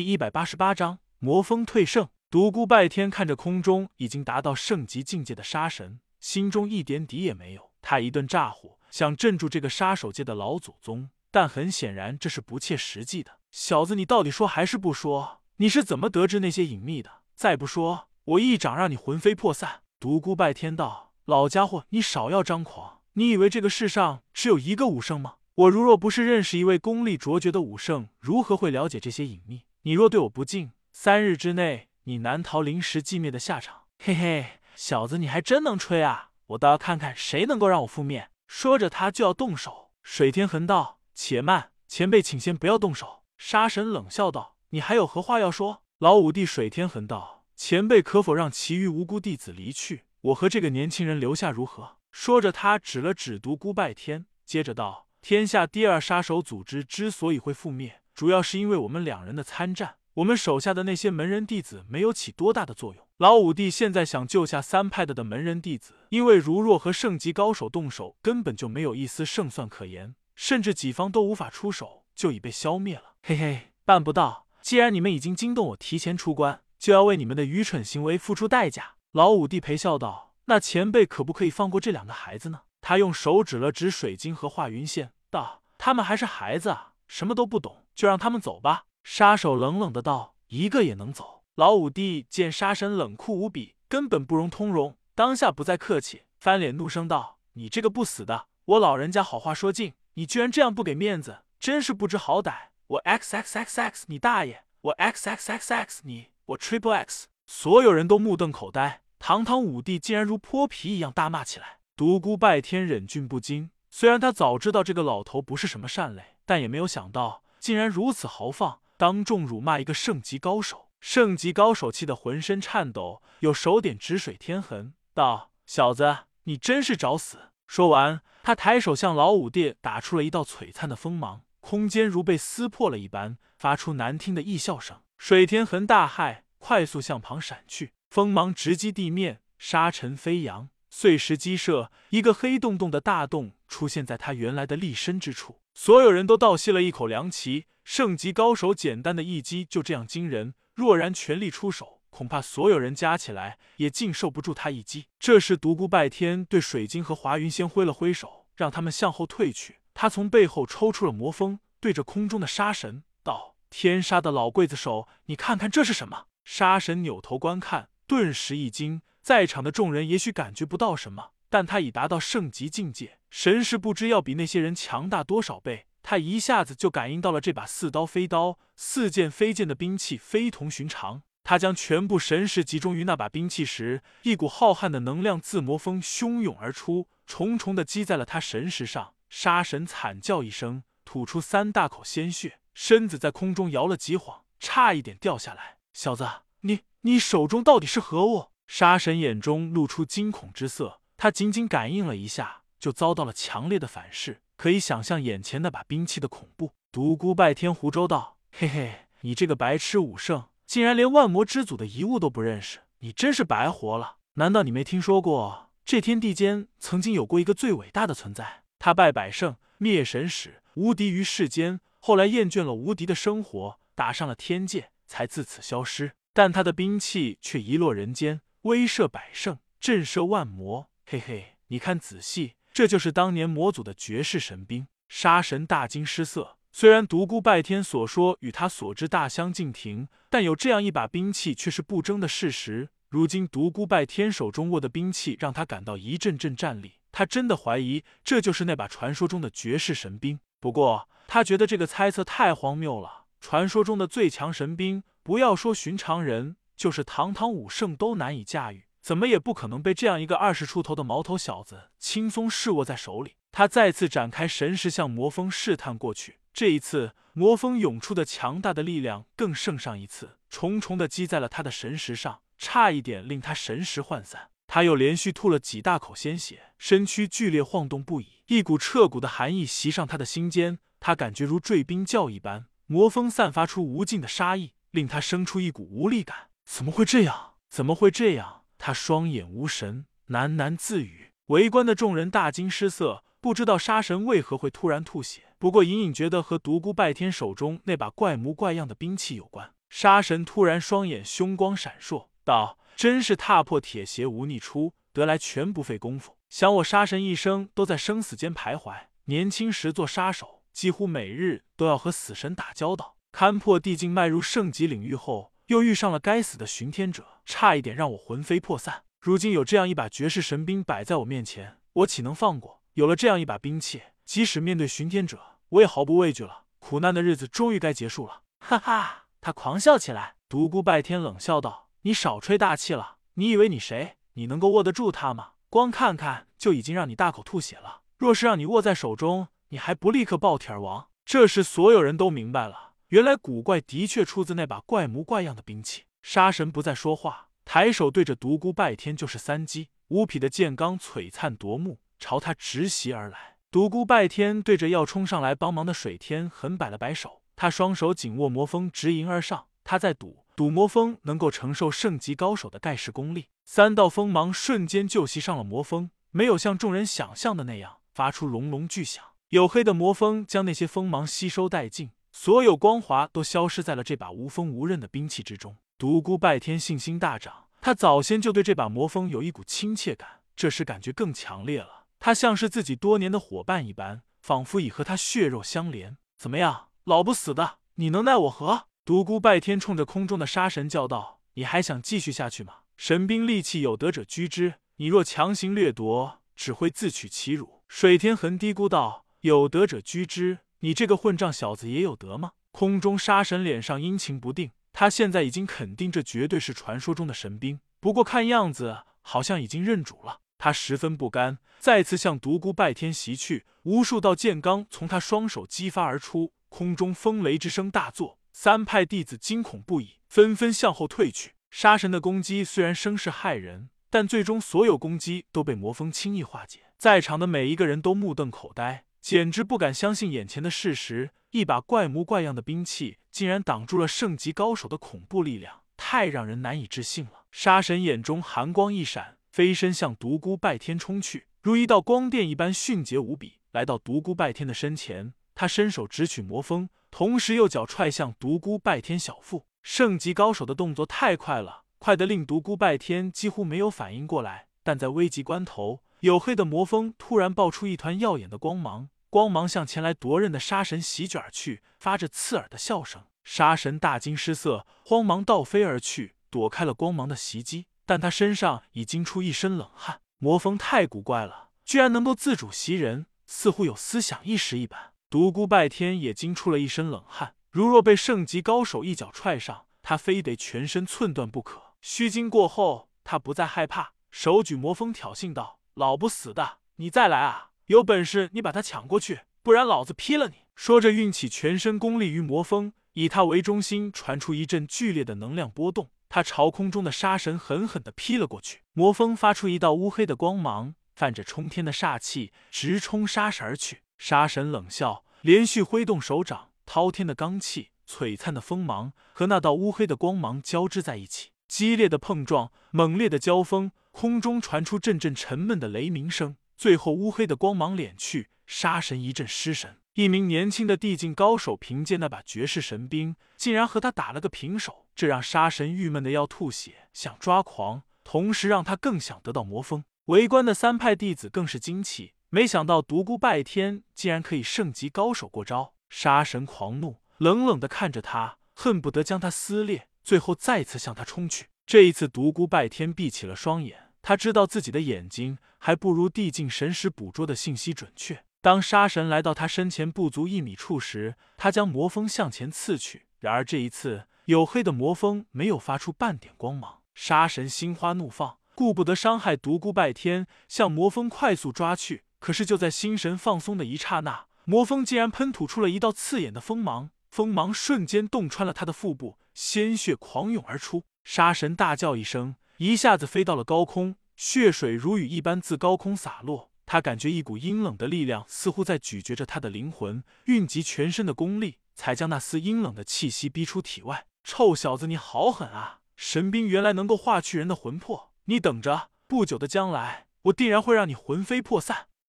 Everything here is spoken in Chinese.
第一百八十八章魔风退圣。独孤拜天看着空中已经达到圣级境界的杀神，心中一点底也没有。他一顿咋呼，想镇住这个杀手界的老祖宗，但很显然这是不切实际的。小子，你到底说还是不说？你是怎么得知那些隐秘的？再不说，我一掌让你魂飞魄散！独孤拜天道：“老家伙，你少要张狂！你以为这个世上只有一个武圣吗？我如若不是认识一位功力卓绝的武圣，如何会了解这些隐秘？”你若对我不敬，三日之内你难逃临时寂灭的下场。嘿嘿，小子，你还真能吹啊！我倒要看看谁能够让我覆灭。说着，他就要动手。水天恒道：“且慢，前辈，请先不要动手。”杀神冷笑道：“你还有何话要说？”老五弟水天恒道：“前辈可否让其余无辜弟子离去，我和这个年轻人留下如何？”说着，他指了指独孤拜天，接着道：“天下第二杀手组织之所以会覆灭。”主要是因为我们两人的参战，我们手下的那些门人弟子没有起多大的作用。老五弟现在想救下三派的的门人弟子，因为如若和圣级高手动手，根本就没有一丝胜算可言，甚至己方都无法出手，就已被消灭了。嘿嘿，办不到。既然你们已经惊动我，提前出关，就要为你们的愚蠢行为付出代价。老五弟陪笑道：“那前辈可不可以放过这两个孩子呢？”他用手指了指水晶和华云线，道：“他们还是孩子啊。”什么都不懂，就让他们走吧。杀手冷冷的道：“一个也能走？”老五弟见杀神冷酷无比，根本不容通融，当下不再客气，翻脸怒声道：“你这个不死的！我老人家好话说尽，你居然这样不给面子，真是不知好歹！我 x x x x 你大爷！我 x x x x 你！我 triple x！” 所有人都目瞪口呆，堂堂五弟竟然如泼皮一样大骂起来。独孤拜天忍俊不禁，虽然他早知道这个老头不是什么善类。但也没有想到，竟然如此豪放，当众辱骂一个圣级高手。圣级高手气得浑身颤抖，有手点指水天痕，道：“小子，你真是找死！”说完，他抬手向老五弟打出了一道璀璨的锋芒，空间如被撕破了一般，发出难听的异笑声。水天痕大骇，快速向旁闪去，锋芒直击地面，沙尘飞扬，碎石激射，一个黑洞洞的大洞出现在他原来的立身之处。所有人都倒吸了一口凉气，圣级高手简单的一击就这样惊人，若然全力出手，恐怕所有人加起来也尽受不住他一击。这时，独孤拜天对水晶和华云仙挥了挥手，让他们向后退去。他从背后抽出了魔风，对着空中的杀神道：“天杀的老刽子手，你看看这是什么？”杀神扭头观看，顿时一惊。在场的众人也许感觉不到什么。但他已达到圣级境界，神识不知要比那些人强大多少倍。他一下子就感应到了这把似刀非刀、似剑非剑的兵器非同寻常。他将全部神识集中于那把兵器时，一股浩瀚的能量自魔风汹涌而出，重重的击在了他神识上。杀神惨叫一声，吐出三大口鲜血，身子在空中摇了几晃，差一点掉下来。小子，你你手中到底是何物？杀神眼中露出惊恐之色。他仅仅感应了一下，就遭到了强烈的反噬，可以想象眼前那把兵器的恐怖。独孤拜天胡诌道：“嘿嘿，你这个白痴武圣，竟然连万魔之祖的遗物都不认识，你真是白活了！难道你没听说过，这天地间曾经有过一个最伟大的存在？他拜百圣，灭神使，无敌于世间。后来厌倦了无敌的生活，打上了天界，才自此消失。但他的兵器却遗落人间，威慑百圣，震慑万魔。”嘿嘿，你看仔细，这就是当年魔祖的绝世神兵。杀神大惊失色，虽然独孤拜天所说与他所知大相径庭，但有这样一把兵器却是不争的事实。如今独孤拜天手中握的兵器，让他感到一阵阵战栗。他真的怀疑这就是那把传说中的绝世神兵。不过他觉得这个猜测太荒谬了。传说中的最强神兵，不要说寻常人，就是堂堂武圣都难以驾驭。怎么也不可能被这样一个二十出头的毛头小子轻松试握在手里。他再次展开神识，向魔风试探过去。这一次，魔风涌出的强大的力量更胜上一次，重重的击在了他的神识上，差一点令他神识涣散。他又连续吐了几大口鲜血，身躯剧烈晃动不已，一股彻骨的寒意袭上他的心间。他感觉如坠冰窖一般，魔风散发出无尽的杀意，令他生出一股无力感。怎么会这样？怎么会这样？他双眼无神，喃喃自语。围观的众人大惊失色，不知道杀神为何会突然吐血。不过隐隐觉得和独孤拜天手中那把怪模怪样的兵器有关。杀神突然双眼凶光闪烁，道：“真是踏破铁鞋无觅处，得来全不费功夫。想我杀神一生都在生死间徘徊，年轻时做杀手，几乎每日都要和死神打交道。勘破地境，迈入圣级领域后，又遇上了该死的巡天者，差一点让我魂飞魄散。如今有这样一把绝世神兵摆在我面前，我岂能放过？有了这样一把兵器，即使面对巡天者，我也毫不畏惧了。苦难的日子终于该结束了。”哈哈，他狂笑起来。独孤拜天冷笑道：“你少吹大气了！你以为你谁？你能够握得住他吗？光看看就已经让你大口吐血了。若是让你握在手中，你还不立刻爆体而亡？”这时，所有人都明白了，原来古怪的确出自那把怪模怪样的兵器。杀神不再说话，抬手对着独孤拜天就是三击。无匹的剑罡璀璨夺目，朝他直袭而来。独孤拜天对着要冲上来帮忙的水天狠摆了摆手。他双手紧握魔锋，直迎而上。他在赌，赌魔锋能够承受圣级高手的盖世功力。三道锋芒瞬间就袭上了魔锋，没有像众人想象的那样发出隆隆巨响。黝黑的魔锋将那些锋芒吸收殆尽，所有光华都消失在了这把无锋无刃的兵器之中。独孤拜天信心大涨，他早先就对这把魔锋有一股亲切感，这时感觉更强烈了。他像是自己多年的伙伴一般，仿佛已和他血肉相连。怎么样？老不死的，你能奈我何？独孤拜天冲着空中的杀神叫道：“你还想继续下去吗？神兵利器有德者居之，你若强行掠夺，只会自取其辱。”水天恒嘀咕道：“有德者居之，你这个混账小子也有德吗？”空中杀神脸上阴晴不定，他现在已经肯定这绝对是传说中的神兵，不过看样子好像已经认主了。他十分不甘，再次向独孤拜天袭去，无数道剑罡从他双手激发而出。空中风雷之声大作，三派弟子惊恐不已，纷纷向后退去。杀神的攻击虽然声势骇人，但最终所有攻击都被魔风轻易化解。在场的每一个人都目瞪口呆，简直不敢相信眼前的事实：一把怪模怪样的兵器，竟然挡住了圣级高手的恐怖力量，太让人难以置信了。杀神眼中寒光一闪，飞身向独孤拜天冲去，如一道光电一般迅捷无比，来到独孤拜天的身前。他伸手直取魔风，同时右脚踹向独孤拜天小腹。圣级高手的动作太快了，快得令独孤拜天几乎没有反应过来。但在危急关头，黝黑的魔锋突然爆出一团耀眼的光芒，光芒向前来夺刃的杀神席卷而去，发着刺耳的笑声。杀神大惊失色，慌忙倒飞而去，躲开了光芒的袭击。但他身上已经出一身冷汗。魔锋太古怪了，居然能够自主袭人，似乎有思想意识一般。独孤拜天也惊出了一身冷汗，如若被圣级高手一脚踹上，他非得全身寸断不可。虚惊过后，他不再害怕，手举魔锋挑衅道：“老不死的，你再来啊！有本事你把他抢过去，不然老子劈了你！”说着，运起全身功力于魔风，以他为中心传出一阵剧烈的能量波动，他朝空中的杀神狠狠地劈了过去。魔风发出一道乌黑的光芒，泛着冲天的煞气，直冲杀神而去。杀神冷笑，连续挥动手掌，滔天的罡气、璀璨的锋芒和那道乌黑的光芒交织在一起，激烈的碰撞，猛烈的交锋，空中传出阵阵沉闷的雷鸣声。最后，乌黑的光芒敛去，杀神一阵失神。一名年轻的地境高手凭借那把绝世神兵，竟然和他打了个平手，这让杀神郁闷的要吐血，想抓狂，同时让他更想得到魔封。围观的三派弟子更是惊奇。没想到独孤拜天竟然可以圣级高手过招，杀神狂怒，冷冷的看着他，恨不得将他撕裂，最后再次向他冲去。这一次，独孤拜天闭起了双眼，他知道自己的眼睛还不如地境神识捕捉的信息准确。当杀神来到他身前不足一米处时，他将魔锋向前刺去。然而这一次，黝黑的魔锋没有发出半点光芒。杀神心花怒放，顾不得伤害独孤拜天，向魔锋快速抓去。可是就在心神放松的一刹那，魔锋竟然喷吐出了一道刺眼的锋芒，锋芒瞬间洞穿了他的腹部，鲜血狂涌而出。杀神大叫一声，一下子飞到了高空，血水如雨一般自高空洒落。他感觉一股阴冷的力量似乎在咀嚼着他的灵魂，运集全身的功力，才将那丝阴冷的气息逼出体外。臭小子，你好狠啊！神兵原来能够化去人的魂魄，你等着，不久的将来，我定然会让你魂飞魄散。